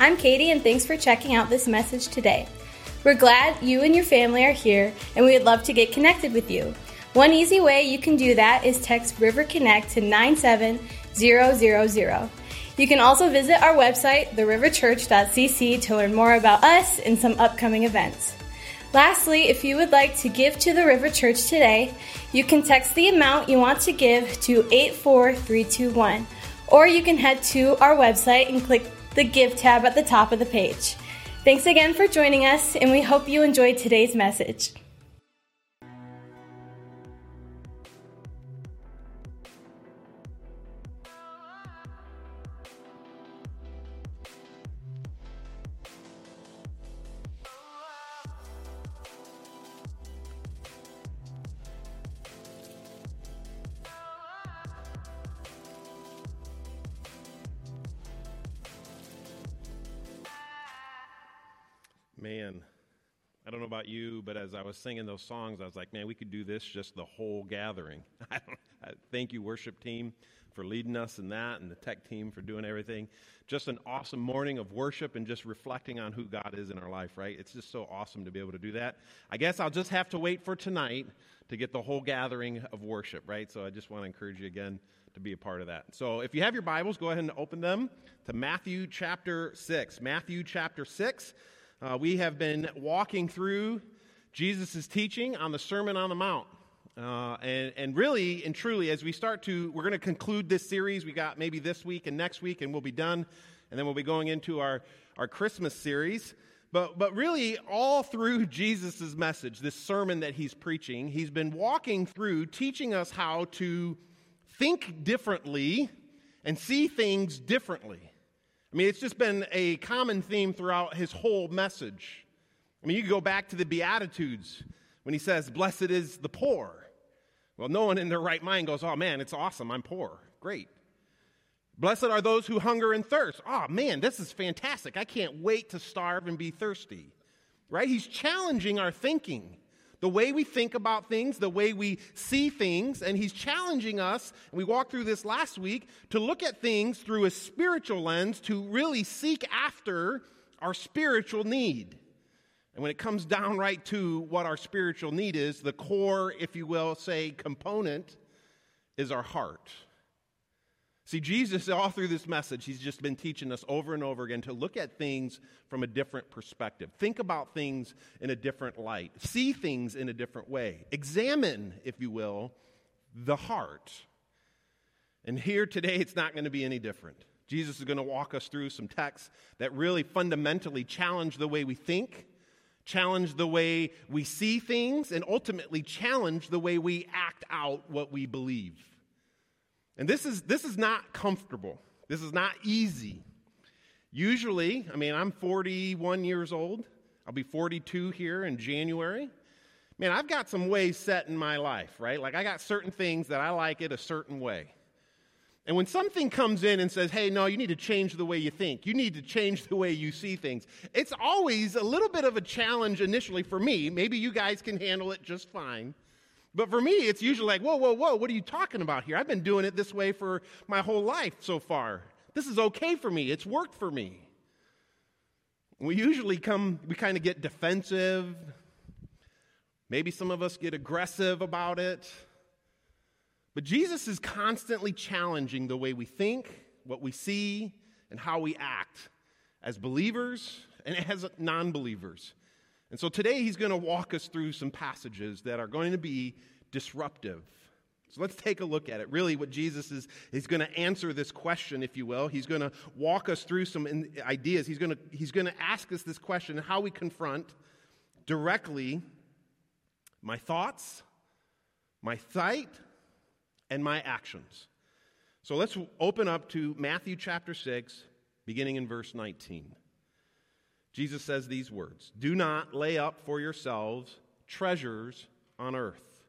I'm Katie, and thanks for checking out this message today. We're glad you and your family are here, and we would love to get connected with you. One easy way you can do that is text River Connect to 97000. You can also visit our website, theriverchurch.cc, to learn more about us and some upcoming events. Lastly, if you would like to give to the River Church today, you can text the amount you want to give to 84321, or you can head to our website and click the Give tab at the top of the page. Thanks again for joining us, and we hope you enjoyed today's message. About you, but as I was singing those songs, I was like, man, we could do this just the whole gathering. Thank you, worship team, for leading us in that, and the tech team for doing everything. Just an awesome morning of worship and just reflecting on who God is in our life, right? It's just so awesome to be able to do that. I guess I'll just have to wait for tonight to get the whole gathering of worship, right? So I just want to encourage you again to be a part of that. So if you have your Bibles, go ahead and open them to Matthew chapter 6. Matthew chapter 6. Uh, we have been walking through Jesus' teaching on the Sermon on the Mount. Uh, and, and really and truly, as we start to, we're going to conclude this series. We got maybe this week and next week, and we'll be done. And then we'll be going into our, our Christmas series. But, but really, all through Jesus' message, this sermon that he's preaching, he's been walking through teaching us how to think differently and see things differently. I mean, it's just been a common theme throughout his whole message. I mean, you go back to the Beatitudes when he says, Blessed is the poor. Well, no one in their right mind goes, Oh man, it's awesome, I'm poor. Great. Blessed are those who hunger and thirst. Oh man, this is fantastic. I can't wait to starve and be thirsty. Right? He's challenging our thinking the way we think about things, the way we see things, and he's challenging us, and we walked through this last week, to look at things through a spiritual lens, to really seek after our spiritual need. And when it comes down right to what our spiritual need is, the core, if you will, say, component is our heart. See, Jesus, all through this message, he's just been teaching us over and over again to look at things from a different perspective. Think about things in a different light. See things in a different way. Examine, if you will, the heart. And here today, it's not going to be any different. Jesus is going to walk us through some texts that really fundamentally challenge the way we think, challenge the way we see things, and ultimately challenge the way we act out what we believe. And this is, this is not comfortable. This is not easy. Usually, I mean, I'm 41 years old. I'll be 42 here in January. Man, I've got some ways set in my life, right? Like, I got certain things that I like it a certain way. And when something comes in and says, hey, no, you need to change the way you think, you need to change the way you see things, it's always a little bit of a challenge initially for me. Maybe you guys can handle it just fine. But for me, it's usually like, whoa, whoa, whoa, what are you talking about here? I've been doing it this way for my whole life so far. This is okay for me. It's worked for me. We usually come, we kind of get defensive. Maybe some of us get aggressive about it. But Jesus is constantly challenging the way we think, what we see, and how we act as believers and as non believers. And so today he's going to walk us through some passages that are going to be disruptive. So let's take a look at it. Really, what Jesus is, he's going to answer this question, if you will. He's going to walk us through some ideas. He's going to, he's going to ask us this question how we confront directly my thoughts, my sight, and my actions. So let's open up to Matthew chapter 6, beginning in verse 19. Jesus says these words Do not lay up for yourselves treasures on earth,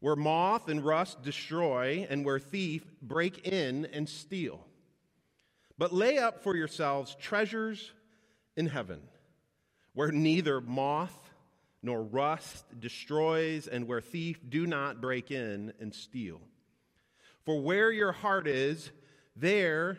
where moth and rust destroy, and where thief break in and steal. But lay up for yourselves treasures in heaven, where neither moth nor rust destroys, and where thief do not break in and steal. For where your heart is, there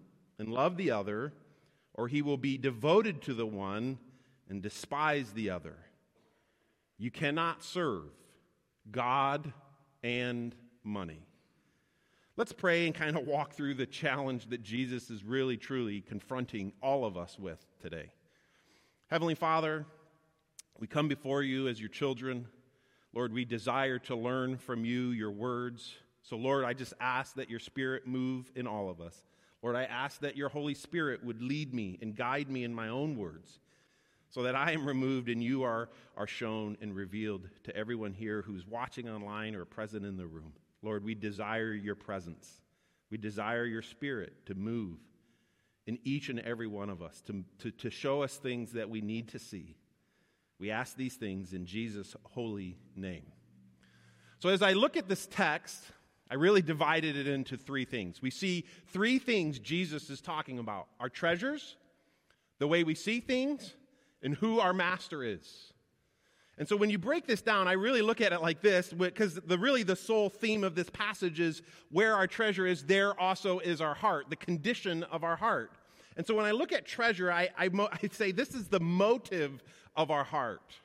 and love the other, or he will be devoted to the one and despise the other. You cannot serve God and money. Let's pray and kind of walk through the challenge that Jesus is really, truly confronting all of us with today. Heavenly Father, we come before you as your children. Lord, we desire to learn from you your words. So, Lord, I just ask that your Spirit move in all of us. Lord, I ask that your Holy Spirit would lead me and guide me in my own words so that I am removed and you are, are shown and revealed to everyone here who's watching online or present in the room. Lord, we desire your presence. We desire your spirit to move in each and every one of us, to, to, to show us things that we need to see. We ask these things in Jesus' holy name. So, as I look at this text, I really divided it into three things. We see three things Jesus is talking about our treasures, the way we see things, and who our master is. And so when you break this down, I really look at it like this because the really the sole theme of this passage is where our treasure is, there also is our heart, the condition of our heart. And so when I look at treasure, I, I, I say this is the motive of our heart.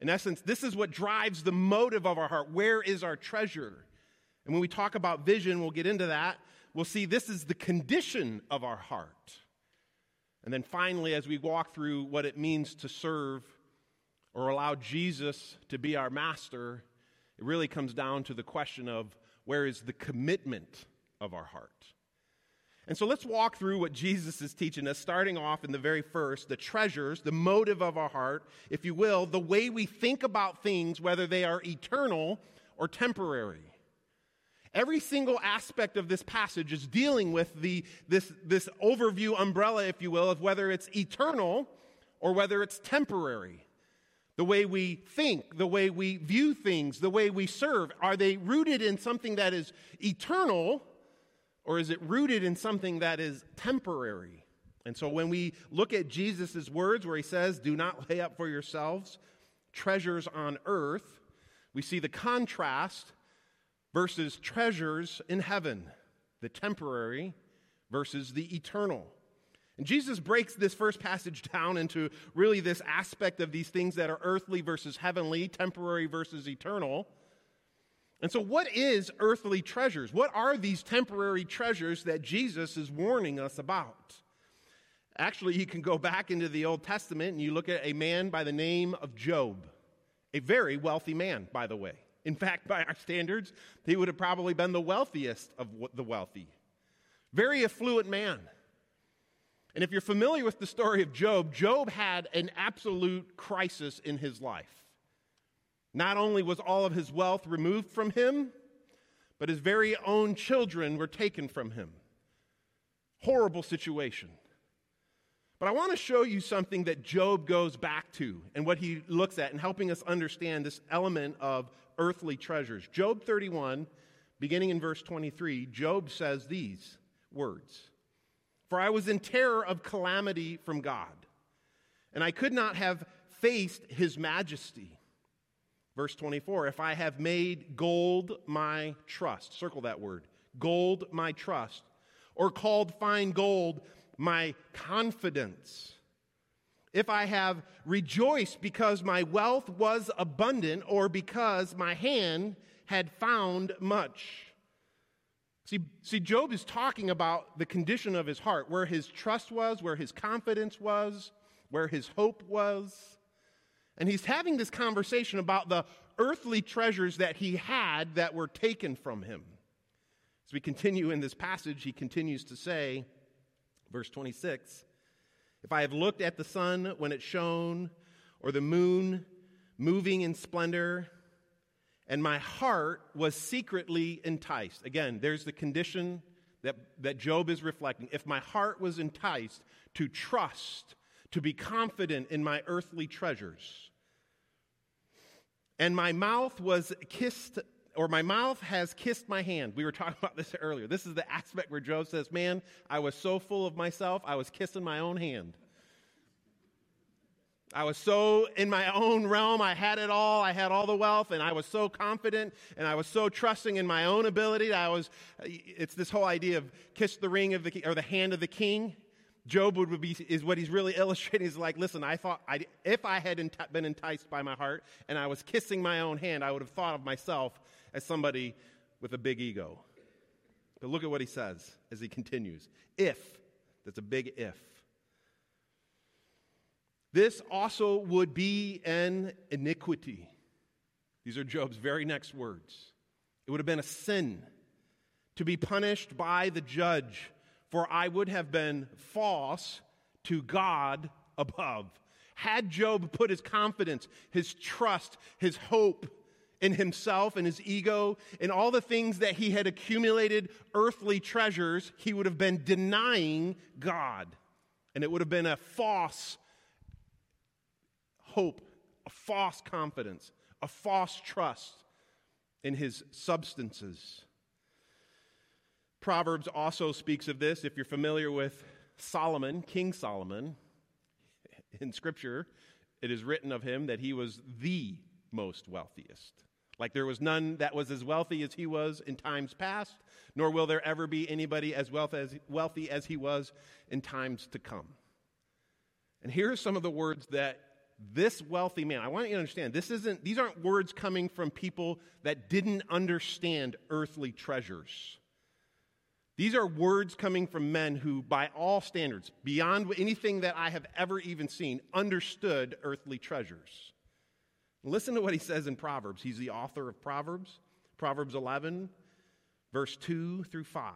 In essence, this is what drives the motive of our heart. Where is our treasure? And when we talk about vision, we'll get into that. We'll see this is the condition of our heart. And then finally, as we walk through what it means to serve or allow Jesus to be our master, it really comes down to the question of where is the commitment of our heart? And so let's walk through what Jesus is teaching us, starting off in the very first the treasures, the motive of our heart, if you will, the way we think about things, whether they are eternal or temporary. Every single aspect of this passage is dealing with the, this, this overview umbrella, if you will, of whether it's eternal or whether it's temporary. The way we think, the way we view things, the way we serve, are they rooted in something that is eternal or is it rooted in something that is temporary? And so when we look at Jesus' words where he says, Do not lay up for yourselves treasures on earth, we see the contrast versus treasures in heaven, the temporary versus the eternal. And Jesus breaks this first passage down into really this aspect of these things that are earthly versus heavenly, temporary versus eternal. And so, what is earthly treasures? What are these temporary treasures that Jesus is warning us about? Actually, you can go back into the Old Testament and you look at a man by the name of Job, a very wealthy man, by the way. In fact, by our standards, he would have probably been the wealthiest of the wealthy. Very affluent man. And if you're familiar with the story of Job, Job had an absolute crisis in his life. Not only was all of his wealth removed from him, but his very own children were taken from him. Horrible situation. But I want to show you something that Job goes back to and what he looks at in helping us understand this element of earthly treasures. Job 31, beginning in verse 23, Job says these words For I was in terror of calamity from God, and I could not have faced his majesty. Verse 24, if I have made gold my trust, circle that word, gold my trust, or called fine gold my confidence if I have rejoiced because my wealth was abundant or because my hand had found much. See, see, Job is talking about the condition of his heart, where his trust was, where his confidence was, where his hope was. And he's having this conversation about the earthly treasures that he had that were taken from him. As we continue in this passage, he continues to say, verse 26, if I have looked at the sun when it shone, or the moon moving in splendor, and my heart was secretly enticed. Again, there's the condition that, that Job is reflecting, if my heart was enticed to trust, to be confident in my earthly treasures, and my mouth was kissed, or my mouth has kissed my hand. We were talking about this earlier. This is the aspect where Job says, Man, I was so full of myself, I was kissing my own hand. I was so in my own realm. I had it all. I had all the wealth, and I was so confident, and I was so trusting in my own ability. I was. It's this whole idea of kiss the ring of the or the hand of the king. Job would be is what he's really illustrating. He's like, listen, I thought I, if I had been enticed by my heart and I was kissing my own hand, I would have thought of myself as somebody with a big ego. But look at what he says as he continues. If that's a big if. This also would be an iniquity. These are Job's very next words. It would have been a sin to be punished by the judge, for I would have been false to God above. Had Job put his confidence, his trust, his hope in himself and his ego, in all the things that he had accumulated earthly treasures, he would have been denying God. And it would have been a false hope, a false confidence, a false trust in his substances. Proverbs also speaks of this. If you're familiar with Solomon, King Solomon, in Scripture, it is written of him that he was the most wealthiest. Like there was none that was as wealthy as he was in times past, nor will there ever be anybody as wealthy as he was in times to come. And here are some of the words that this wealthy man, I want you to understand, this isn't, these aren't words coming from people that didn't understand earthly treasures. These are words coming from men who, by all standards, beyond anything that I have ever even seen, understood earthly treasures. Listen to what he says in Proverbs. He's the author of Proverbs, Proverbs 11, verse 2 through 5.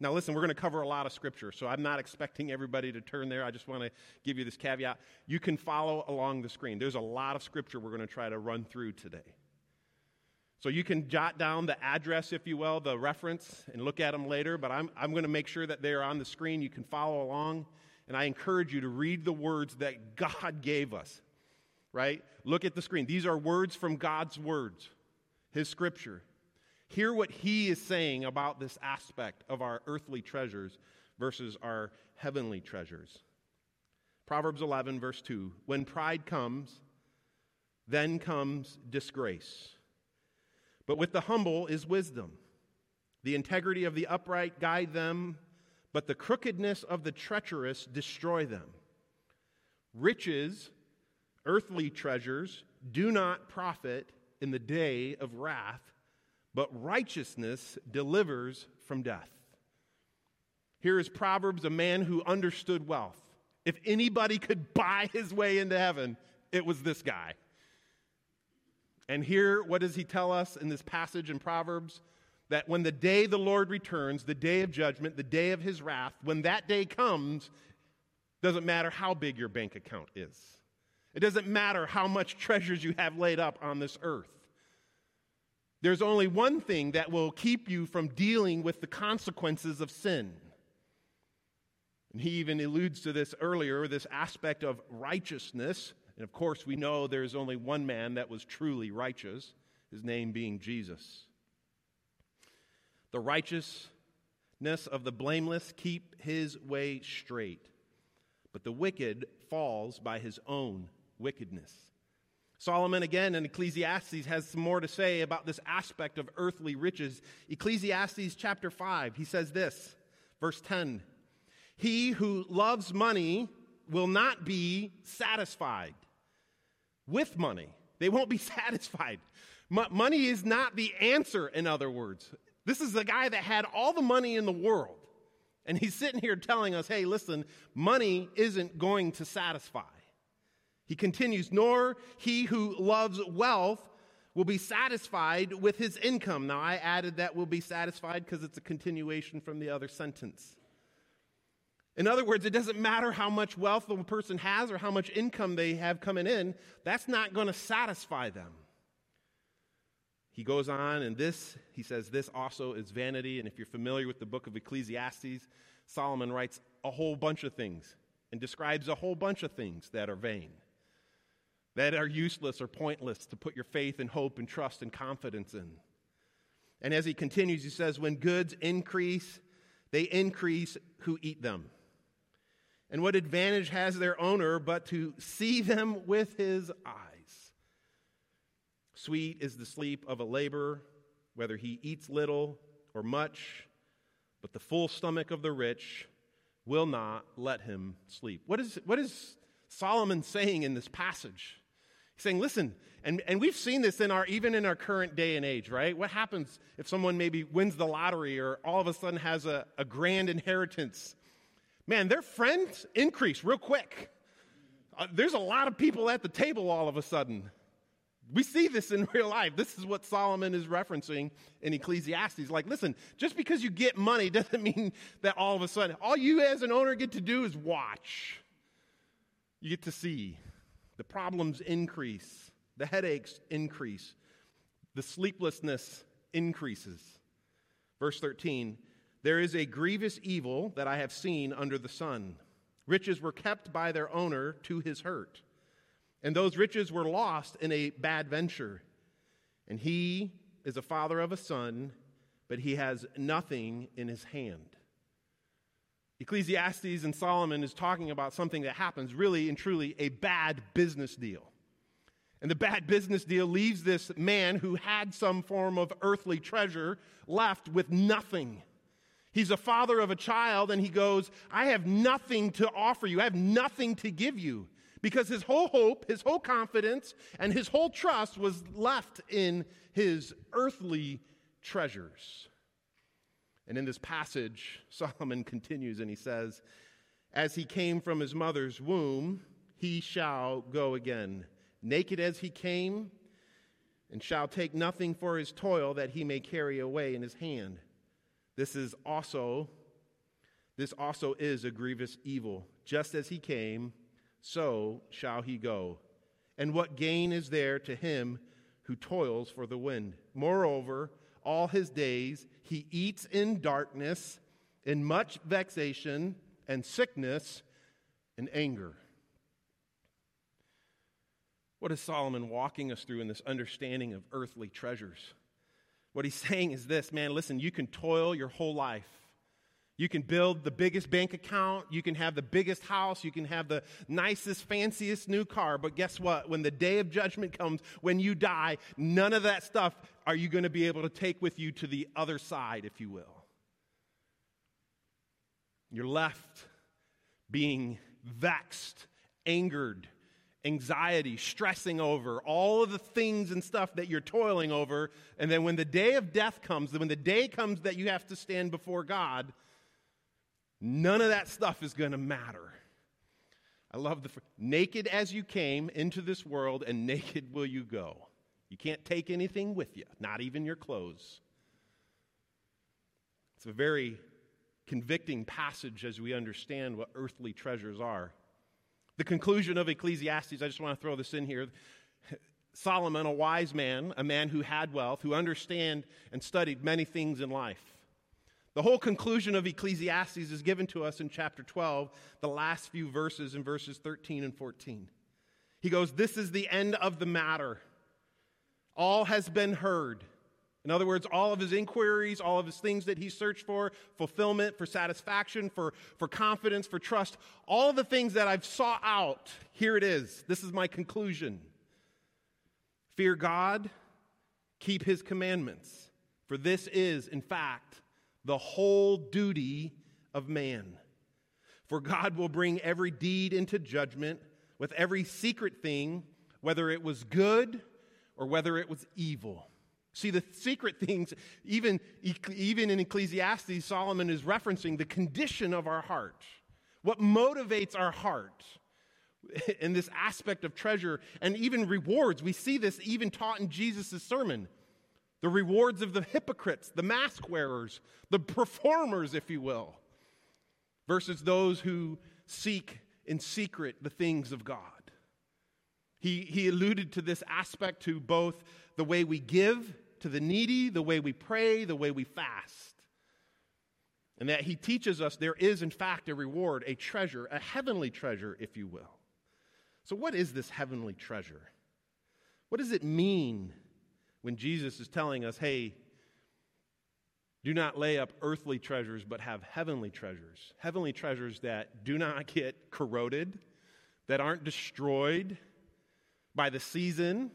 Now, listen, we're going to cover a lot of scripture, so I'm not expecting everybody to turn there. I just want to give you this caveat. You can follow along the screen. There's a lot of scripture we're going to try to run through today. So you can jot down the address, if you will, the reference, and look at them later, but I'm, I'm going to make sure that they're on the screen. You can follow along, and I encourage you to read the words that God gave us, right? Look at the screen. These are words from God's words, His scripture. Hear what he is saying about this aspect of our earthly treasures versus our heavenly treasures. Proverbs 11, verse 2 When pride comes, then comes disgrace. But with the humble is wisdom. The integrity of the upright guide them, but the crookedness of the treacherous destroy them. Riches, earthly treasures, do not profit in the day of wrath but righteousness delivers from death. Here is Proverbs, a man who understood wealth. If anybody could buy his way into heaven, it was this guy. And here, what does he tell us in this passage in Proverbs? That when the day the Lord returns, the day of judgment, the day of his wrath, when that day comes, doesn't matter how big your bank account is. It doesn't matter how much treasures you have laid up on this earth. There's only one thing that will keep you from dealing with the consequences of sin. And he even alludes to this earlier this aspect of righteousness. And of course, we know there's only one man that was truly righteous, his name being Jesus. The righteousness of the blameless keep his way straight, but the wicked falls by his own wickedness. Solomon, again, in Ecclesiastes, has some more to say about this aspect of earthly riches. Ecclesiastes chapter 5, he says this, verse 10 He who loves money will not be satisfied with money. They won't be satisfied. Money is not the answer, in other words. This is the guy that had all the money in the world. And he's sitting here telling us, hey, listen, money isn't going to satisfy. He continues, nor he who loves wealth will be satisfied with his income. Now, I added that will be satisfied because it's a continuation from the other sentence. In other words, it doesn't matter how much wealth a person has or how much income they have coming in, that's not going to satisfy them. he goes on, and this, he says, this also is vanity. And if you're familiar with the book of Ecclesiastes, Solomon writes a whole bunch of things and describes a whole bunch of things that are vain, that are useless or pointless to put your faith and hope and trust and confidence in. And as he continues, he says, When goods increase, they increase who eat them. And what advantage has their owner but to see them with his eyes? Sweet is the sleep of a laborer, whether he eats little or much, but the full stomach of the rich will not let him sleep. What is, what is Solomon saying in this passage? He's saying, listen, and, and we've seen this in our, even in our current day and age, right? What happens if someone maybe wins the lottery or all of a sudden has a, a grand inheritance? Man, their friends increase real quick. Uh, there's a lot of people at the table all of a sudden. We see this in real life. This is what Solomon is referencing in Ecclesiastes. Like, listen, just because you get money doesn't mean that all of a sudden, all you as an owner get to do is watch. You get to see. The problems increase, the headaches increase, the sleeplessness increases. Verse 13 There is a grievous evil that I have seen under the sun. Riches were kept by their owner to his hurt and those riches were lost in a bad venture. And he is a father of a son, but he has nothing in his hand. Ecclesiastes and Solomon is talking about something that happens really and truly a bad business deal. And the bad business deal leaves this man who had some form of earthly treasure left with nothing. He's a father of a child, and he goes, I have nothing to offer you. I have nothing to give you because his whole hope, his whole confidence, and his whole trust was left in his earthly treasures. And in this passage, Solomon continues and he says, As he came from his mother's womb, he shall go again, naked as he came, and shall take nothing for his toil that he may carry away in his hand. This is also this also is a grievous evil. Just as he came, so shall he go. And what gain is there to him who toils for the wind? Moreover, all his days he eats in darkness, in much vexation and sickness and anger. What is Solomon walking us through in this understanding of earthly treasures? What he's saying is this man, listen, you can toil your whole life. You can build the biggest bank account. You can have the biggest house. You can have the nicest, fanciest new car. But guess what? When the day of judgment comes, when you die, none of that stuff are you going to be able to take with you to the other side, if you will. You're left being vexed, angered, anxiety, stressing over, all of the things and stuff that you're toiling over. And then when the day of death comes, when the day comes that you have to stand before God, None of that stuff is going to matter. I love the naked as you came into this world, and naked will you go. You can't take anything with you, not even your clothes. It's a very convicting passage as we understand what earthly treasures are. The conclusion of Ecclesiastes, I just want to throw this in here. Solomon, a wise man, a man who had wealth, who understand and studied many things in life. The whole conclusion of Ecclesiastes is given to us in chapter 12, the last few verses in verses 13 and 14. He goes, This is the end of the matter. All has been heard. In other words, all of his inquiries, all of his things that he searched for, fulfillment, for satisfaction, for, for confidence, for trust, all the things that I've sought out, here it is. This is my conclusion. Fear God, keep his commandments, for this is, in fact, the whole duty of man. For God will bring every deed into judgment with every secret thing, whether it was good or whether it was evil. See, the secret things, even, even in Ecclesiastes, Solomon is referencing the condition of our heart, what motivates our heart in this aspect of treasure and even rewards. We see this even taught in Jesus' sermon the rewards of the hypocrites, the mask wearers, the performers, if you will, versus those who seek in secret the things of God. He, he alluded to this aspect to both the way we give to the needy, the way we pray, the way we fast. And that he teaches us there is, in fact, a reward, a treasure, a heavenly treasure, if you will. So, what is this heavenly treasure? What does it mean when Jesus is telling us, hey, do not lay up earthly treasures, but have heavenly treasures? Heavenly treasures that do not get corroded, that aren't destroyed by the season.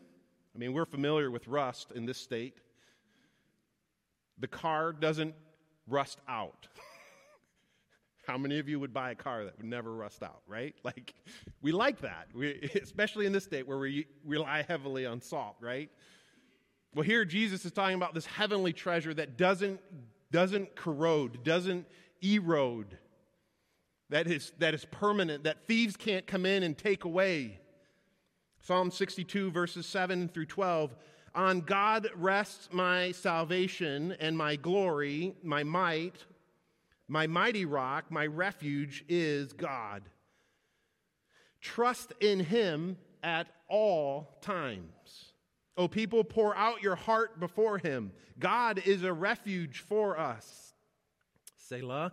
I mean, we're familiar with rust in this state. The car doesn't rust out. How many of you would buy a car that would never rust out, right? Like, we like that, we, especially in this state where we rely heavily on salt, right? Well, here Jesus is talking about this heavenly treasure that doesn't, doesn't corrode, doesn't erode, that is, that is permanent, that thieves can't come in and take away. Psalm 62, verses 7 through 12. On God rests my salvation and my glory, my might, my mighty rock, my refuge is God. Trust in him at all times. O people, pour out your heart before him. God is a refuge for us. Selah.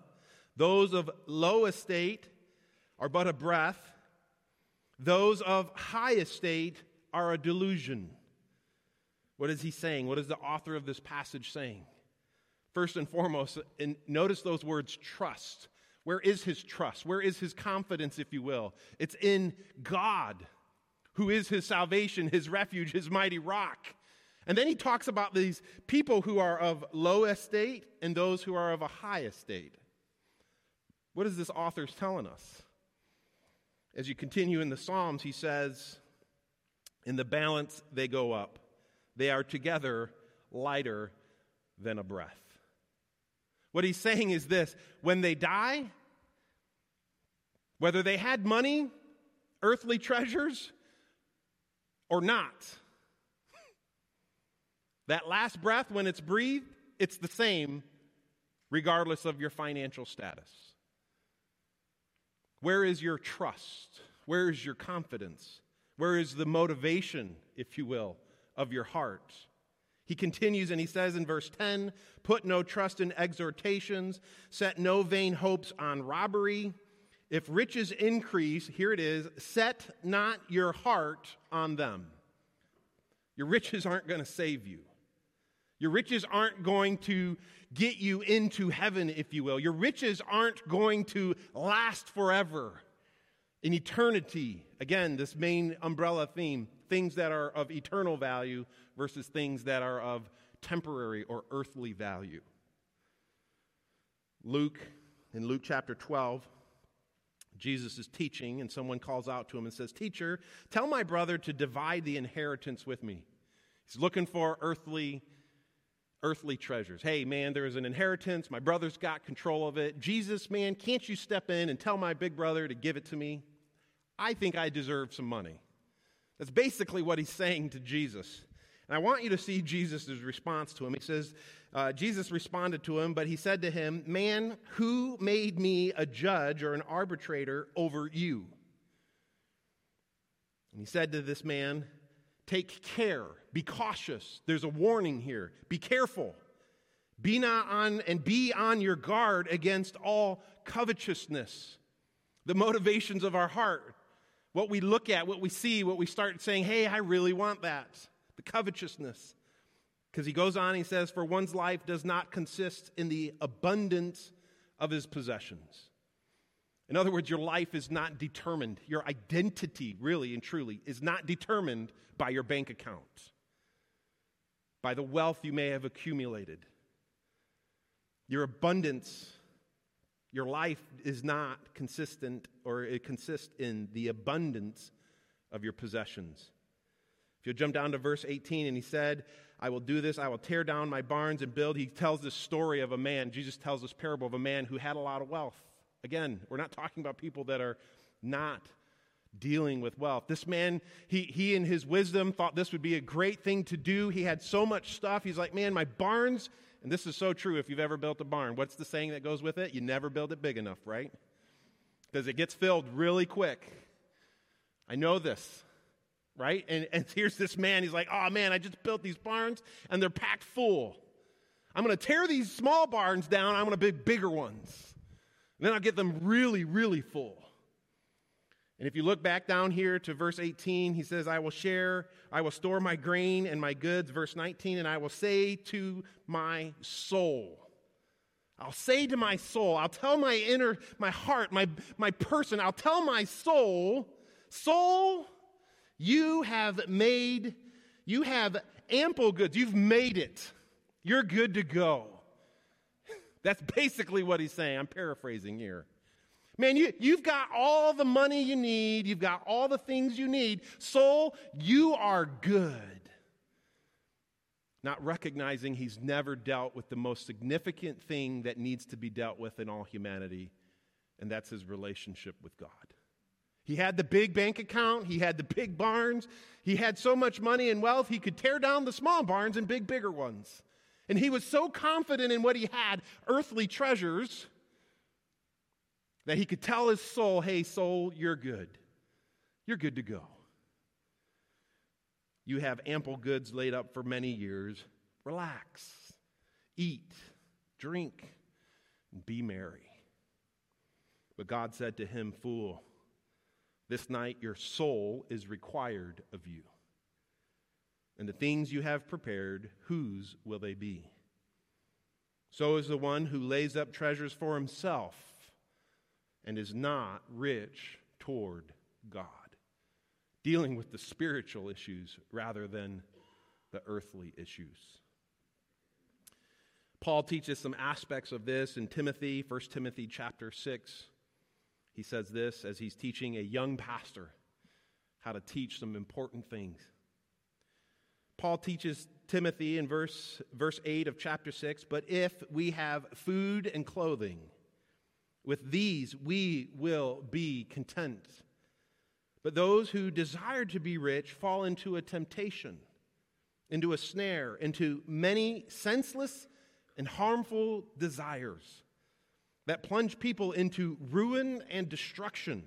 Those of low estate are but a breath, those of high estate are a delusion. What is he saying? What is the author of this passage saying? First and foremost, and notice those words trust. Where is his trust? Where is his confidence, if you will? It's in God, who is his salvation, his refuge, his mighty rock. And then he talks about these people who are of low estate and those who are of a high estate. What is this author telling us? As you continue in the Psalms, he says, In the balance they go up, they are together lighter than a breath. What he's saying is this when they die, whether they had money, earthly treasures, or not, that last breath, when it's breathed, it's the same regardless of your financial status. Where is your trust? Where is your confidence? Where is the motivation, if you will, of your heart? He continues and he says in verse 10 Put no trust in exhortations, set no vain hopes on robbery. If riches increase, here it is, set not your heart on them. Your riches aren't going to save you. Your riches aren't going to get you into heaven, if you will. Your riches aren't going to last forever in eternity. Again, this main umbrella theme things that are of eternal value versus things that are of temporary or earthly value. Luke, in Luke chapter 12, Jesus is teaching, and someone calls out to him and says, Teacher, tell my brother to divide the inheritance with me. He's looking for earthly earthly treasures. Hey, man, there is an inheritance. My brother's got control of it. Jesus, man, can't you step in and tell my big brother to give it to me? I think I deserve some money. That's basically what he's saying to Jesus. And I want you to see Jesus' response to him. He says, uh, Jesus responded to him, but he said to him, Man, who made me a judge or an arbitrator over you? And he said to this man, Take care, be cautious. There's a warning here. Be careful. Be not on and be on your guard against all covetousness. The motivations of our heart, what we look at, what we see, what we start saying, hey, I really want that. The covetousness. Because he goes on, he says, For one's life does not consist in the abundance of his possessions. In other words, your life is not determined. Your identity, really and truly, is not determined by your bank account, by the wealth you may have accumulated. Your abundance, your life is not consistent, or it consists in the abundance of your possessions. You'll jump down to verse 18, and he said, I will do this, I will tear down my barns and build. He tells this story of a man, Jesus tells this parable of a man who had a lot of wealth. Again, we're not talking about people that are not dealing with wealth. This man, he, he in his wisdom thought this would be a great thing to do. He had so much stuff. He's like, man, my barns, and this is so true if you've ever built a barn. What's the saying that goes with it? You never build it big enough, right? Because it gets filled really quick. I know this. Right? And, and here's this man, he's like, oh man, I just built these barns and they're packed full. I'm going to tear these small barns down, I'm going to build bigger ones. And then I'll get them really, really full. And if you look back down here to verse 18, he says, I will share, I will store my grain and my goods. Verse 19, and I will say to my soul, I'll say to my soul, I'll tell my inner, my heart, my, my person, I'll tell my soul, soul, you have made, you have ample goods. You've made it. You're good to go. That's basically what he's saying. I'm paraphrasing here. Man, you, you've got all the money you need. You've got all the things you need. Soul, you are good. Not recognizing he's never dealt with the most significant thing that needs to be dealt with in all humanity, and that's his relationship with God. He had the big bank account, he had the big barns, he had so much money and wealth, he could tear down the small barns and big, bigger ones. And he was so confident in what he had, earthly treasures, that he could tell his soul, hey, soul, you're good. You're good to go. You have ample goods laid up for many years. Relax, eat, drink, and be merry. But God said to him, Fool, this night your soul is required of you. And the things you have prepared, whose will they be? So is the one who lays up treasures for himself and is not rich toward God, dealing with the spiritual issues rather than the earthly issues. Paul teaches some aspects of this in Timothy, 1 Timothy chapter 6. He says this as he's teaching a young pastor how to teach some important things. Paul teaches Timothy in verse, verse 8 of chapter 6 But if we have food and clothing, with these we will be content. But those who desire to be rich fall into a temptation, into a snare, into many senseless and harmful desires that plunge people into ruin and destruction.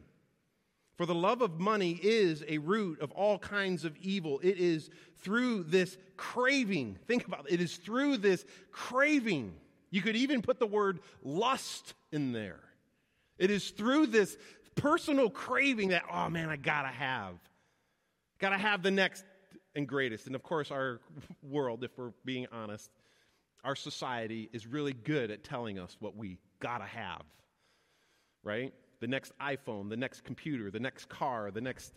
For the love of money is a root of all kinds of evil. It is through this craving, think about it, it is through this craving. You could even put the word lust in there it is through this personal craving that, oh man, I gotta have. Gotta have the next and greatest. And of course, our world, if we're being honest, our society is really good at telling us what we gotta have, right? The next iPhone, the next computer, the next car, the next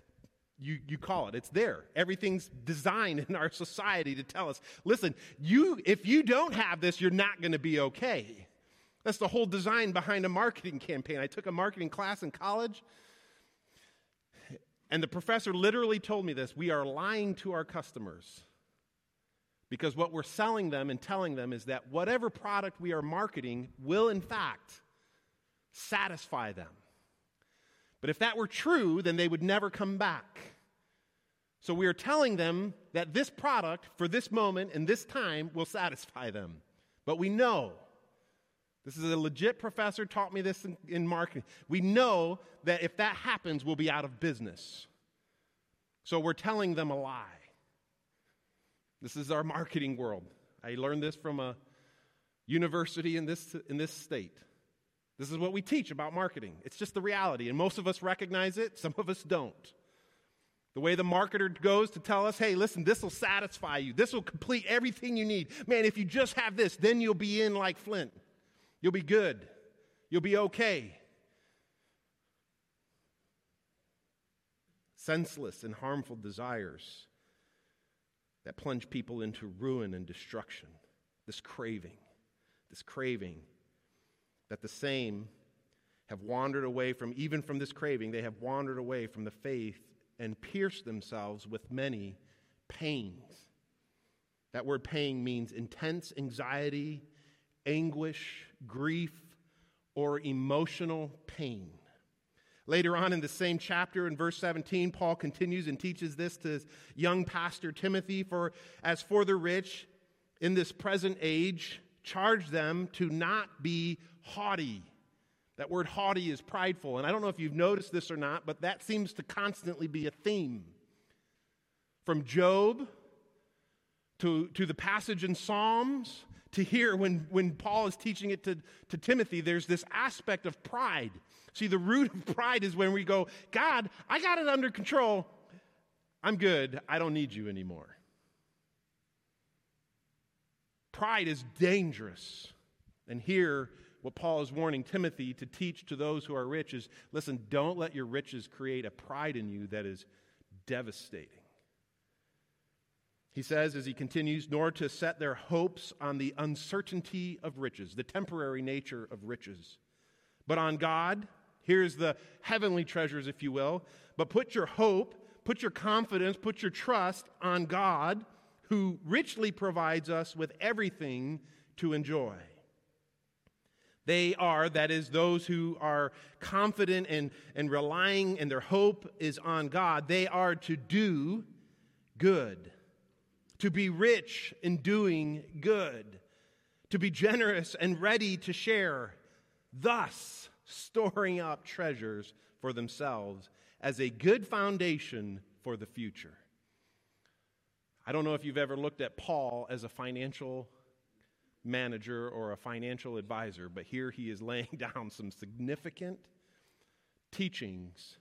you, you call it. It's there. Everything's designed in our society to tell us, listen, you if you don't have this, you're not going to be okay. That's the whole design behind a marketing campaign. I took a marketing class in college, and the professor literally told me this we are lying to our customers. Because what we're selling them and telling them is that whatever product we are marketing will, in fact, satisfy them. But if that were true, then they would never come back. So we are telling them that this product for this moment and this time will satisfy them. But we know this is a legit professor, taught me this in, in, marketing. We know that if that happens, we'll be out of business. So we're telling them a lie. This is our marketing world. I learned this from a university in this, in this state. This is what we teach about marketing. It's just the reality, and most of us recognize it, some of us don't. The way the marketer goes to tell us, hey, listen, this will satisfy you. This will complete everything you need. Man, if you just have this, then you'll be in like Flint. You'll be good. You'll be okay. Senseless and harmful desires that plunge people into ruin and destruction. This craving, this craving that the same have wandered away from, even from this craving, they have wandered away from the faith and pierced themselves with many pains. That word pain means intense anxiety, anguish, grief, or emotional pain. Later on in the same chapter, in verse 17, Paul continues and teaches this to young pastor Timothy For as for the rich in this present age, charge them to not be haughty. That word haughty is prideful. And I don't know if you've noticed this or not, but that seems to constantly be a theme. From Job to, to the passage in Psalms to here when, when Paul is teaching it to, to Timothy, there's this aspect of pride. See, the root of pride is when we go, God, I got it under control. I'm good. I don't need you anymore. Pride is dangerous. And here, what Paul is warning Timothy to teach to those who are rich is listen, don't let your riches create a pride in you that is devastating. He says, as he continues, nor to set their hopes on the uncertainty of riches, the temporary nature of riches, but on God. Here's the heavenly treasures, if you will. But put your hope, put your confidence, put your trust on God, who richly provides us with everything to enjoy. They are, that is, those who are confident and, and relying, and their hope is on God. They are to do good, to be rich in doing good, to be generous and ready to share, thus storing up treasures for themselves as a good foundation for the future. I don't know if you've ever looked at Paul as a financial manager or a financial advisor, but here he is laying down some significant teachings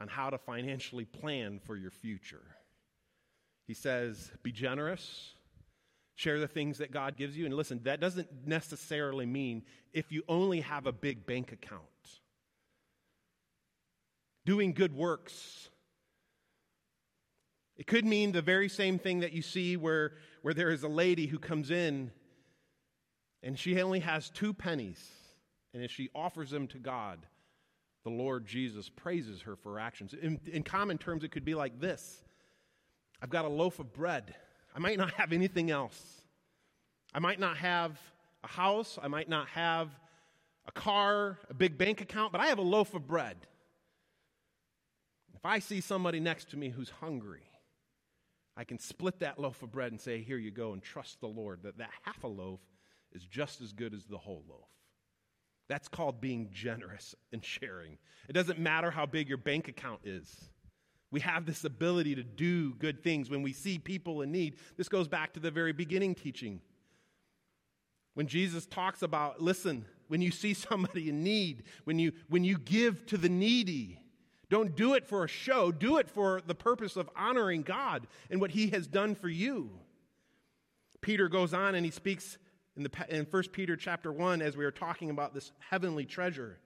on how to financially plan for your future. He says, Be generous, share the things that God gives you. And listen, that doesn't necessarily mean if you only have a big bank account. Doing good works. It could mean the very same thing that you see where, where there is a lady who comes in and she only has two pennies. And as she offers them to God, the Lord Jesus praises her for her actions. In, in common terms, it could be like this I've got a loaf of bread. I might not have anything else. I might not have a house. I might not have a car, a big bank account, but I have a loaf of bread. If I see somebody next to me who's hungry, I can split that loaf of bread and say, Here you go, and trust the Lord that that half a loaf is just as good as the whole loaf. That's called being generous and sharing. It doesn't matter how big your bank account is. We have this ability to do good things when we see people in need. This goes back to the very beginning teaching. When Jesus talks about, listen, when you see somebody in need, when you, when you give to the needy, don't do it for a show, do it for the purpose of honoring God and what He has done for you. Peter goes on and he speaks in, the, in 1 Peter chapter 1 as we are talking about this heavenly treasure.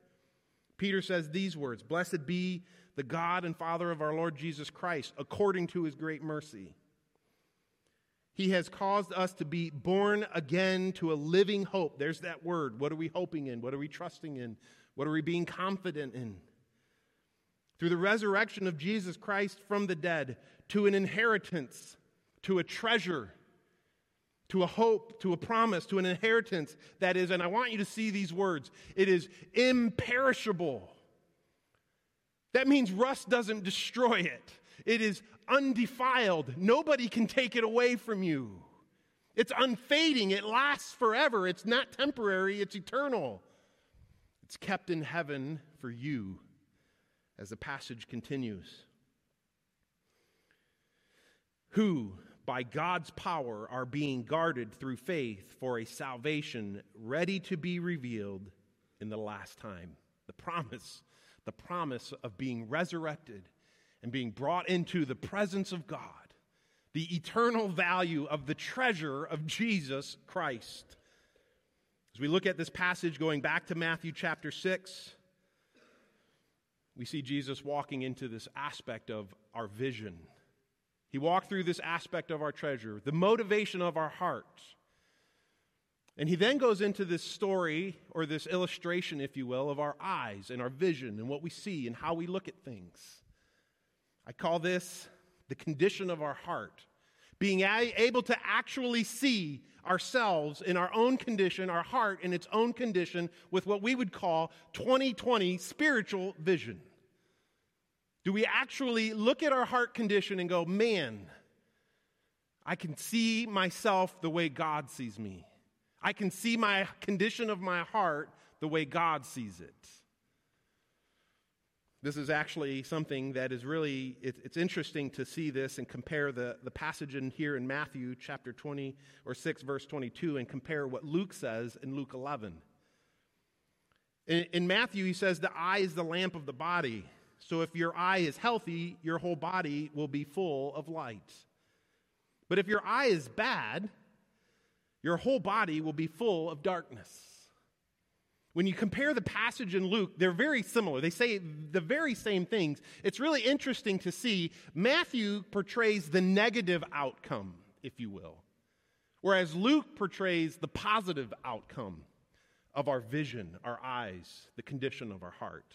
Peter says these words Blessed be the God and Father of our Lord Jesus Christ, according to his great mercy. He has caused us to be born again to a living hope. There's that word. What are we hoping in? What are we trusting in? What are we being confident in? Through the resurrection of Jesus Christ from the dead, to an inheritance, to a treasure to a hope, to a promise, to an inheritance that is, and I want you to see these words, it is imperishable. That means rust doesn't destroy it, it is undefiled. Nobody can take it away from you. It's unfading, it lasts forever. It's not temporary, it's eternal. It's kept in heaven for you as the passage continues. Who by God's power are being guarded through faith for a salvation ready to be revealed in the last time. The promise, the promise of being resurrected and being brought into the presence of God, the eternal value of the treasure of Jesus Christ. As we look at this passage going back to Matthew chapter 6, we see Jesus walking into this aspect of our vision he walked through this aspect of our treasure, the motivation of our hearts. And he then goes into this story, or this illustration, if you will, of our eyes and our vision and what we see and how we look at things. I call this the condition of our heart. Being able to actually see ourselves in our own condition, our heart in its own condition, with what we would call 2020 spiritual vision. Do we actually look at our heart condition and go, man, I can see myself the way God sees me? I can see my condition of my heart the way God sees it. This is actually something that is really, it, it's interesting to see this and compare the, the passage in here in Matthew chapter 20 or 6, verse 22, and compare what Luke says in Luke 11. In, in Matthew, he says, The eye is the lamp of the body. So if your eye is healthy, your whole body will be full of light. But if your eye is bad, your whole body will be full of darkness. When you compare the passage in Luke, they're very similar. They say the very same things. It's really interesting to see Matthew portrays the negative outcome, if you will, whereas Luke portrays the positive outcome of our vision, our eyes, the condition of our heart.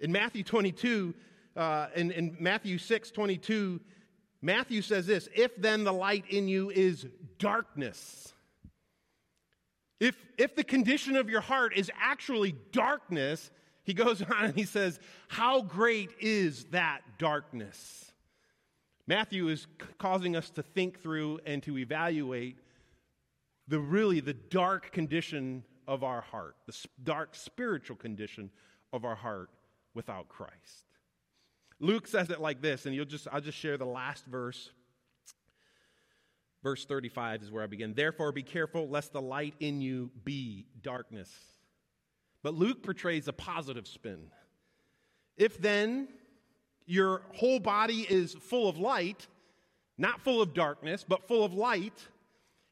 In Matthew 22, uh, in, in Matthew 6 22, Matthew says this If then the light in you is darkness, if, if the condition of your heart is actually darkness, he goes on and he says, How great is that darkness? Matthew is causing us to think through and to evaluate the really the dark condition of our heart, the dark spiritual condition of our heart without Christ. Luke says it like this, and you'll just I'll just share the last verse. Verse 35 is where I begin. Therefore, be careful lest the light in you be darkness. But Luke portrays a positive spin. If then your whole body is full of light, not full of darkness, but full of light,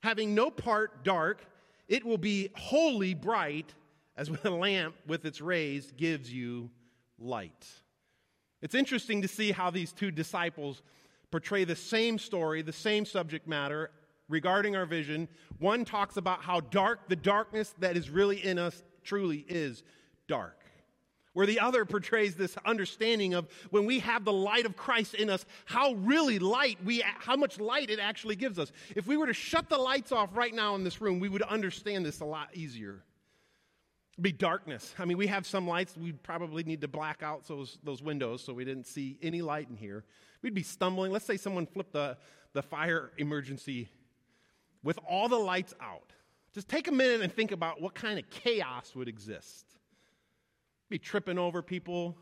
having no part dark, it will be wholly bright as when a lamp with its rays gives you light. It's interesting to see how these two disciples portray the same story, the same subject matter regarding our vision. One talks about how dark the darkness that is really in us truly is dark. Where the other portrays this understanding of when we have the light of Christ in us, how really light we, how much light it actually gives us. If we were to shut the lights off right now in this room, we would understand this a lot easier be darkness. I mean, we have some lights. We probably need to black out those, those windows so we didn't see any light in here. We'd be stumbling. Let's say someone flipped the, the fire emergency with all the lights out. Just take a minute and think about what kind of chaos would exist. Be tripping over people,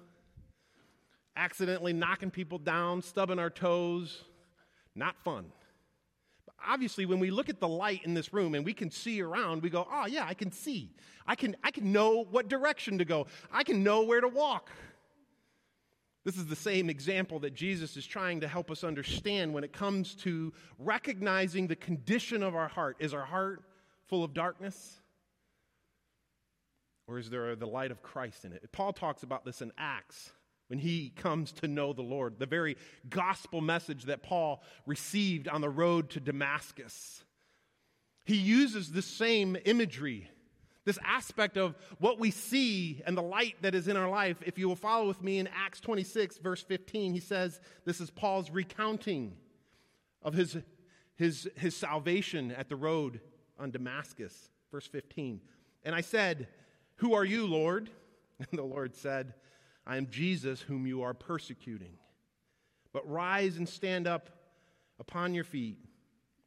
accidentally knocking people down, stubbing our toes. Not fun obviously when we look at the light in this room and we can see around we go oh yeah i can see. I can i can know what direction to go. I can know where to walk. This is the same example that jesus is trying to help us understand when it comes to recognizing the condition of our heart. Is our heart full of darkness? Or is there the light of christ in it? Paul talks about this in acts when he comes to know the Lord, the very gospel message that Paul received on the road to Damascus. He uses the same imagery, this aspect of what we see and the light that is in our life. If you will follow with me in Acts 26, verse 15, he says, This is Paul's recounting of his, his, his salvation at the road on Damascus. Verse 15. And I said, Who are you, Lord? And the Lord said, I am Jesus whom you are persecuting. But rise and stand up upon your feet,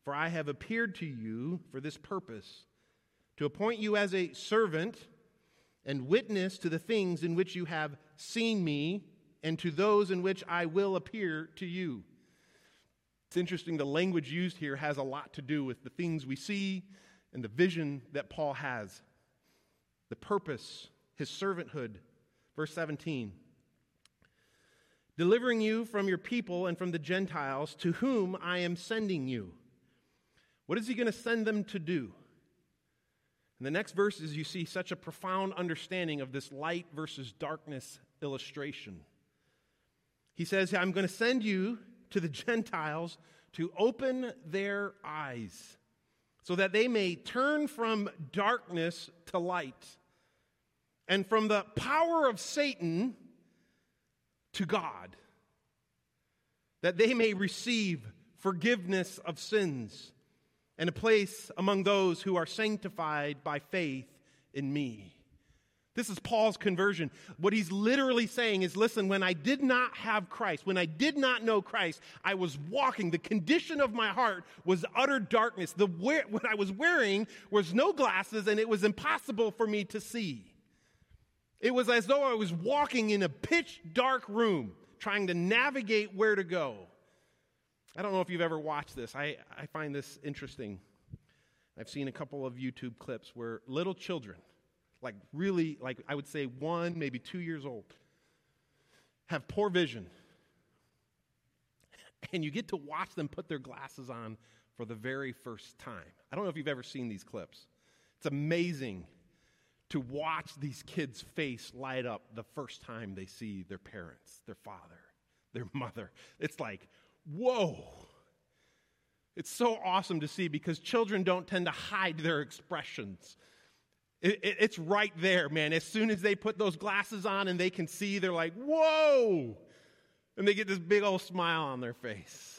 for I have appeared to you for this purpose to appoint you as a servant and witness to the things in which you have seen me and to those in which I will appear to you. It's interesting, the language used here has a lot to do with the things we see and the vision that Paul has, the purpose, his servanthood, Verse 17 Delivering you from your people and from the Gentiles to whom I am sending you. What is he going to send them to do? In the next verses, you see such a profound understanding of this light versus darkness illustration. He says, I'm going to send you to the Gentiles to open their eyes so that they may turn from darkness to light and from the power of Satan to God, that they may receive forgiveness of sins and a place among those who are sanctified by faith in me. This is Paul's conversion. What he's literally saying is listen, when I did not have Christ, when I did not know Christ, I was walking. The condition of my heart was utter darkness. The, what I was wearing was no glasses, and it was impossible for me to see. It was as though I was walking in a pitch dark room trying to navigate where to go. I don't know if you've ever watched this. I, I find this interesting. I've seen a couple of YouTube clips where little children, like really, like I would say one, maybe two years old, have poor vision. And you get to watch them put their glasses on for the very first time. I don't know if you've ever seen these clips. It's amazing to watch these kids' face light up the first time they see their parents, their father, their mother. It's like, whoa. It's so awesome to see because children don't tend to hide their expressions. It, it, it's right there, man. As soon as they put those glasses on and they can see, they're like, whoa! And they get this big old smile on their face.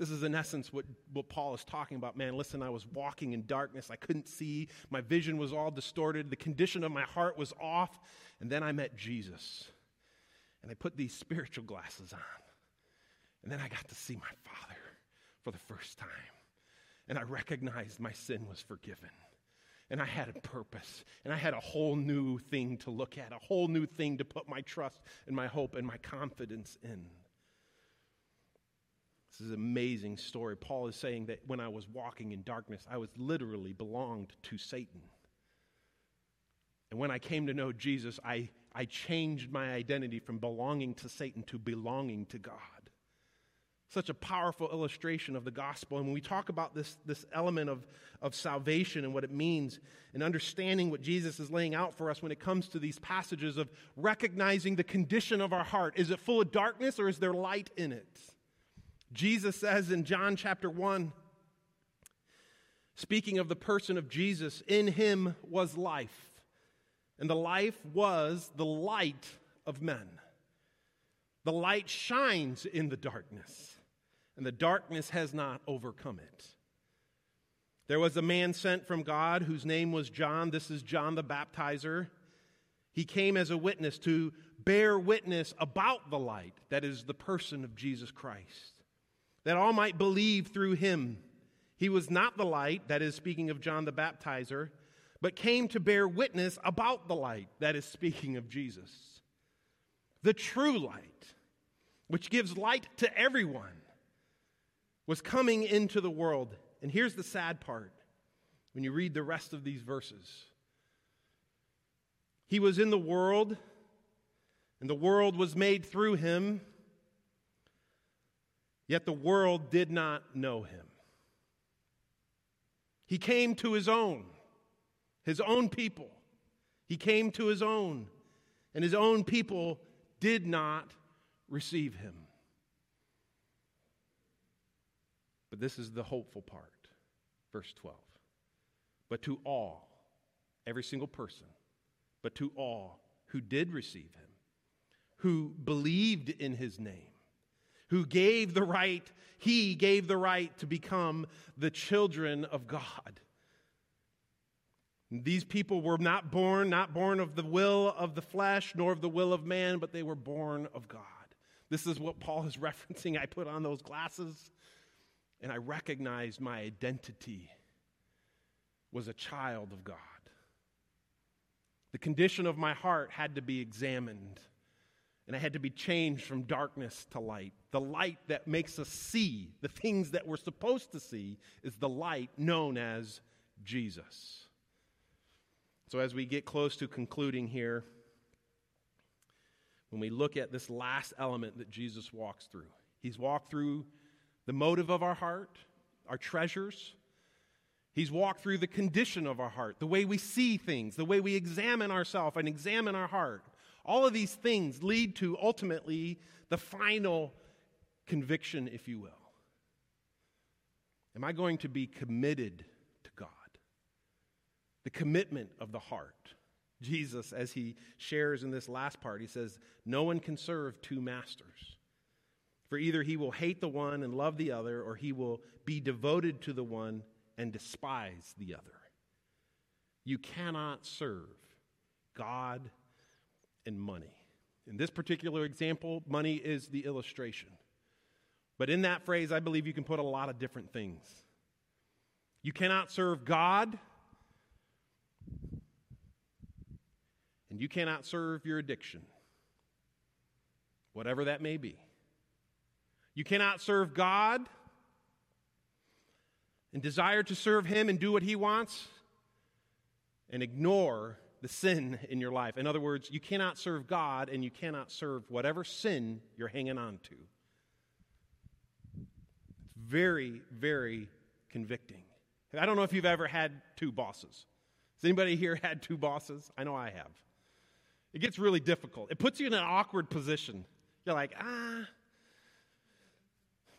This is, in essence, what, what Paul is talking about. Man, listen, I was walking in darkness. I couldn't see. My vision was all distorted. The condition of my heart was off. And then I met Jesus. And I put these spiritual glasses on. And then I got to see my Father for the first time. And I recognized my sin was forgiven. And I had a purpose. And I had a whole new thing to look at, a whole new thing to put my trust and my hope and my confidence in. This is an amazing story. Paul is saying that when I was walking in darkness, I was literally belonged to Satan. And when I came to know Jesus, I, I changed my identity from belonging to Satan to belonging to God. Such a powerful illustration of the gospel. And when we talk about this, this element of, of salvation and what it means, and understanding what Jesus is laying out for us when it comes to these passages of recognizing the condition of our heart is it full of darkness or is there light in it? Jesus says in John chapter 1, speaking of the person of Jesus, in him was life, and the life was the light of men. The light shines in the darkness, and the darkness has not overcome it. There was a man sent from God whose name was John. This is John the Baptizer. He came as a witness to bear witness about the light, that is, the person of Jesus Christ that all might believe through him. He was not the light, that is, speaking of John the Baptizer, but came to bear witness about the light, that is, speaking of Jesus. The true light, which gives light to everyone, was coming into the world. And here's the sad part when you read the rest of these verses He was in the world, and the world was made through him Yet the world did not know him. He came to his own, his own people. He came to his own, and his own people did not receive him. But this is the hopeful part. Verse 12. But to all, every single person, but to all who did receive him, who believed in his name, who gave the right, he gave the right to become the children of God. These people were not born, not born of the will of the flesh, nor of the will of man, but they were born of God. This is what Paul is referencing. I put on those glasses and I recognized my identity was a child of God. The condition of my heart had to be examined and I had to be changed from darkness to light. The light that makes us see the things that we're supposed to see is the light known as Jesus. So, as we get close to concluding here, when we look at this last element that Jesus walks through, he's walked through the motive of our heart, our treasures. He's walked through the condition of our heart, the way we see things, the way we examine ourselves and examine our heart. All of these things lead to ultimately the final conviction, if you will. Am I going to be committed to God? The commitment of the heart. Jesus, as he shares in this last part, he says, No one can serve two masters. For either he will hate the one and love the other, or he will be devoted to the one and despise the other. You cannot serve God and money. In this particular example, money is the illustration. But in that phrase, I believe you can put a lot of different things. You cannot serve God, and you cannot serve your addiction, whatever that may be. You cannot serve God and desire to serve Him and do what He wants and ignore the sin in your life. In other words, you cannot serve God and you cannot serve whatever sin you're hanging on to. It's very, very convicting. I don't know if you've ever had two bosses. Has anybody here had two bosses? I know I have. It gets really difficult. It puts you in an awkward position. You're like, ah,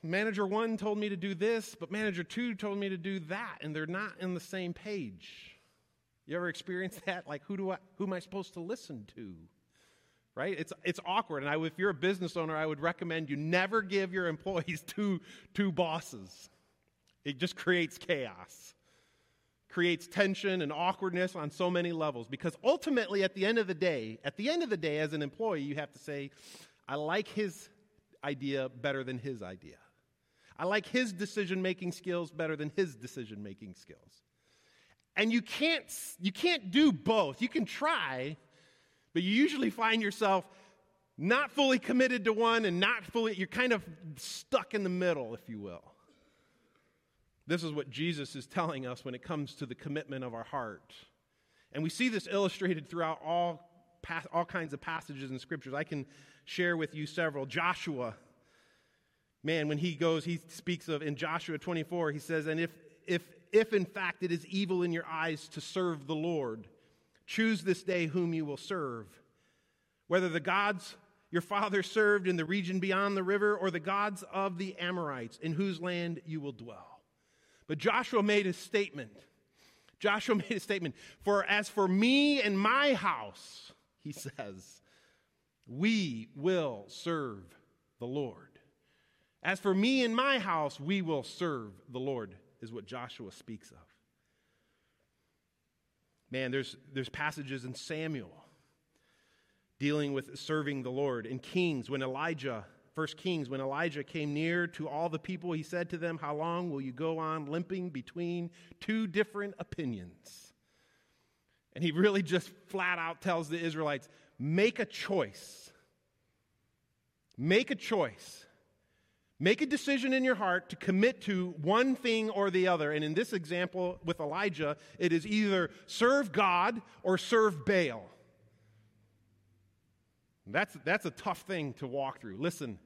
manager one told me to do this, but manager two told me to do that, and they're not in the same page. You ever experienced that? Like, who do I, who am I supposed to listen to? Right? It's, it's awkward. And I, if you're a business owner, I would recommend you never give your employees two, two bosses. It just creates chaos, creates tension and awkwardness on so many levels. Because ultimately, at the end of the day, at the end of the day, as an employee, you have to say, I like his idea better than his idea. I like his decision making skills better than his decision making skills. And you can't, you can't do both. You can try, but you usually find yourself not fully committed to one and not fully, you're kind of stuck in the middle, if you will. This is what Jesus is telling us when it comes to the commitment of our heart. And we see this illustrated throughout all, all kinds of passages in scriptures. I can share with you several. Joshua, man, when he goes, he speaks of in Joshua 24, he says, And if, if if in fact it is evil in your eyes to serve the Lord, choose this day whom you will serve. Whether the gods your father served in the region beyond the river or the gods of the Amorites in whose land you will dwell. But Joshua made a statement. Joshua made a statement. For as for me and my house, he says, we will serve the Lord. As for me and my house, we will serve the Lord is what Joshua speaks of. Man, there's, there's passages in Samuel dealing with serving the Lord. In Kings, when Elijah, First Kings, when Elijah came near to all the people, he said to them, How long will you go on limping between two different opinions? And he really just flat out tells the Israelites, Make a choice. Make a choice. Make a decision in your heart to commit to one thing or the other. And in this example with Elijah, it is either serve God or serve Baal. That's, that's a tough thing to walk through. Listen,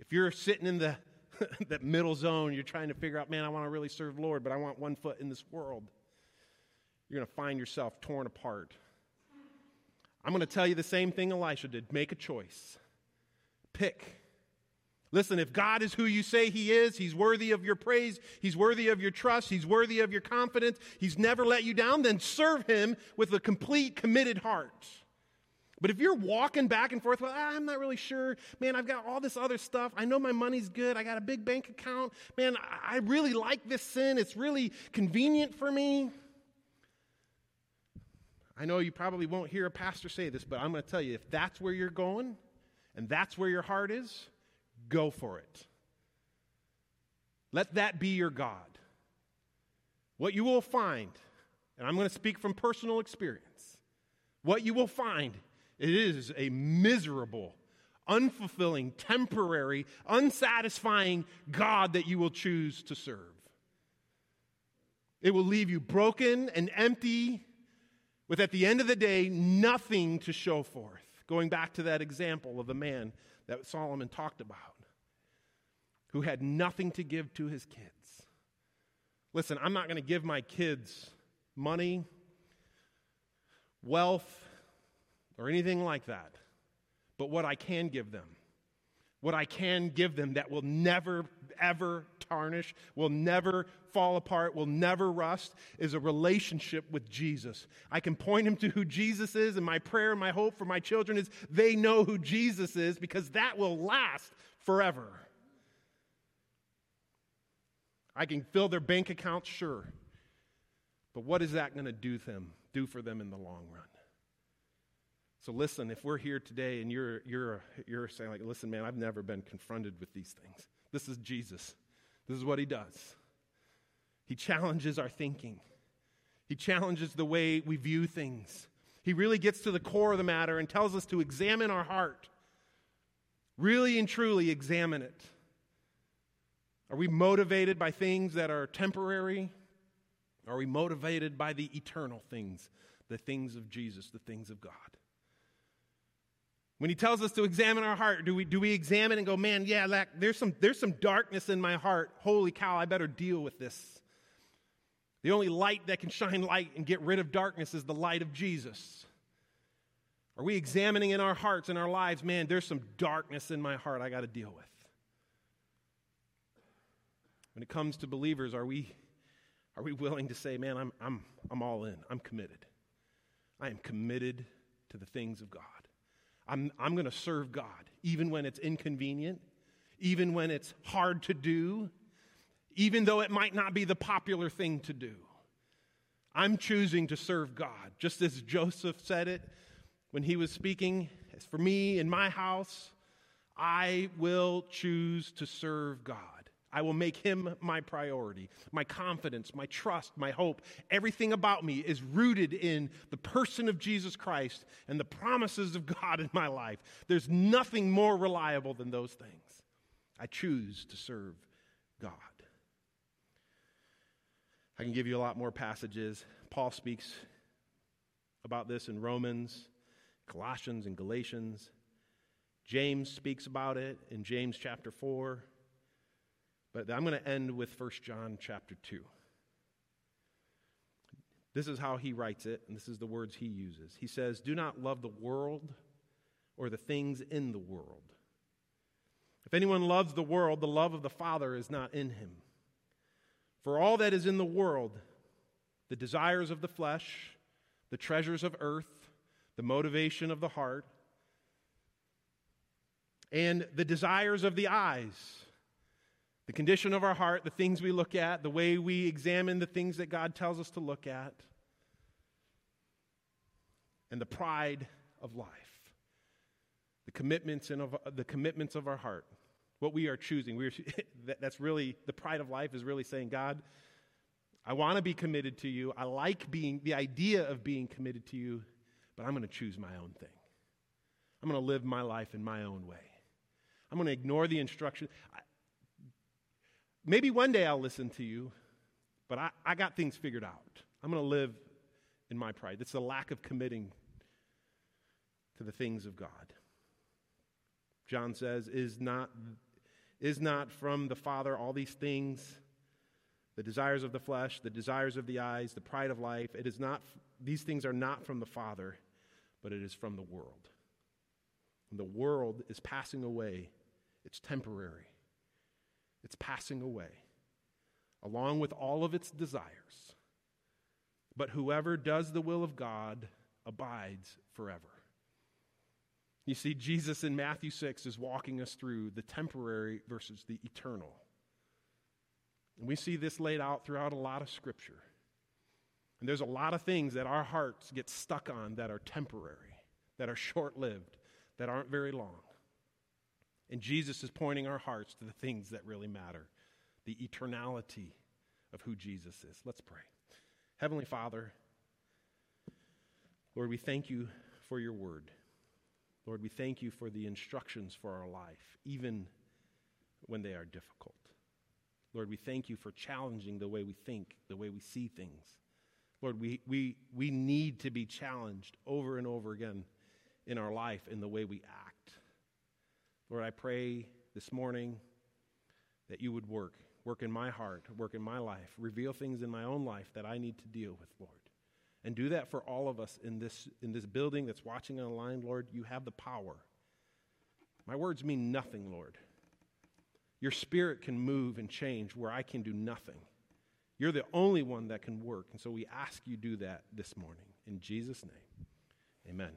if you're sitting in the that middle zone, you're trying to figure out, man, I want to really serve Lord, but I want one foot in this world. You're going to find yourself torn apart. I'm going to tell you the same thing Elisha did. Make a choice. Pick. Listen, if God is who you say He is, He's worthy of your praise, He's worthy of your trust, He's worthy of your confidence, He's never let you down, then serve Him with a complete, committed heart. But if you're walking back and forth, well, I'm not really sure. Man, I've got all this other stuff. I know my money's good. I got a big bank account. Man, I really like this sin. It's really convenient for me. I know you probably won't hear a pastor say this, but I'm going to tell you if that's where you're going and that's where your heart is, go for it. Let that be your God. What you will find, and I'm going to speak from personal experience, what you will find, it is a miserable, unfulfilling, temporary, unsatisfying God that you will choose to serve. It will leave you broken and empty, with at the end of the day, nothing to show forth. Going back to that example of the man that Solomon talked about who had nothing to give to his kids. Listen, I'm not going to give my kids money, wealth, or anything like that. But what I can give them, what I can give them that will never, ever tarnish, will never fall apart, will never rust, is a relationship with Jesus. I can point them to who Jesus is, and my prayer and my hope for my children is they know who Jesus is because that will last forever. I can fill their bank accounts, sure. But what is that going to do them, do for them in the long run? So listen, if we're here today and you're, you're, you're saying, like, listen, man, I've never been confronted with these things. This is Jesus. This is what he does. He challenges our thinking. He challenges the way we view things. He really gets to the core of the matter and tells us to examine our heart. Really and truly examine it. Are we motivated by things that are temporary? Are we motivated by the eternal things, the things of Jesus, the things of God? When he tells us to examine our heart, do we, do we examine and go, man, yeah, that, there's, some, there's some darkness in my heart. Holy cow, I better deal with this. The only light that can shine light and get rid of darkness is the light of Jesus. Are we examining in our hearts and our lives, man, there's some darkness in my heart I got to deal with? When it comes to believers, are we, are we willing to say, man, I'm, I'm, I'm all in, I'm committed? I am committed to the things of God. I'm, I'm going to serve God, even when it's inconvenient, even when it's hard to do, even though it might not be the popular thing to do. I'm choosing to serve God, just as Joseph said it when he was speaking. As for me in my house, I will choose to serve God. I will make him my priority. My confidence, my trust, my hope, everything about me is rooted in the person of Jesus Christ and the promises of God in my life. There's nothing more reliable than those things. I choose to serve God. I can give you a lot more passages. Paul speaks about this in Romans, Colossians, and Galatians. James speaks about it in James chapter 4. But I'm going to end with 1 John chapter 2. This is how he writes it, and this is the words he uses. He says, Do not love the world or the things in the world. If anyone loves the world, the love of the Father is not in him. For all that is in the world, the desires of the flesh, the treasures of earth, the motivation of the heart, and the desires of the eyes, the condition of our heart, the things we look at, the way we examine the things that God tells us to look at, and the pride of life, the commitments, and of, the commitments of our heart, what we are choosing. We are, that's really, the pride of life is really saying, God, I want to be committed to you. I like being, the idea of being committed to you, but I'm going to choose my own thing. I'm going to live my life in my own way. I'm going to ignore the instruction. Maybe one day I'll listen to you, but I, I got things figured out. I'm going to live in my pride. It's the lack of committing to the things of God. John says, is not, is not from the Father all these things, the desires of the flesh, the desires of the eyes, the pride of life. It is not, these things are not from the Father, but it is from the world. And the world is passing away, it's temporary. It's passing away, along with all of its desires. But whoever does the will of God abides forever. You see, Jesus in Matthew 6 is walking us through the temporary versus the eternal. And we see this laid out throughout a lot of Scripture. And there's a lot of things that our hearts get stuck on that are temporary, that are short lived, that aren't very long. And Jesus is pointing our hearts to the things that really matter the eternality of who Jesus is. Let's pray. Heavenly Father, Lord, we thank you for your word. Lord, we thank you for the instructions for our life, even when they are difficult. Lord, we thank you for challenging the way we think, the way we see things. Lord, we, we, we need to be challenged over and over again in our life in the way we act. Lord, I pray this morning that you would work, work in my heart, work in my life, reveal things in my own life that I need to deal with, Lord. And do that for all of us in this, in this building that's watching online, Lord. You have the power. My words mean nothing, Lord. Your spirit can move and change where I can do nothing. You're the only one that can work. And so we ask you do that this morning. In Jesus' name, amen.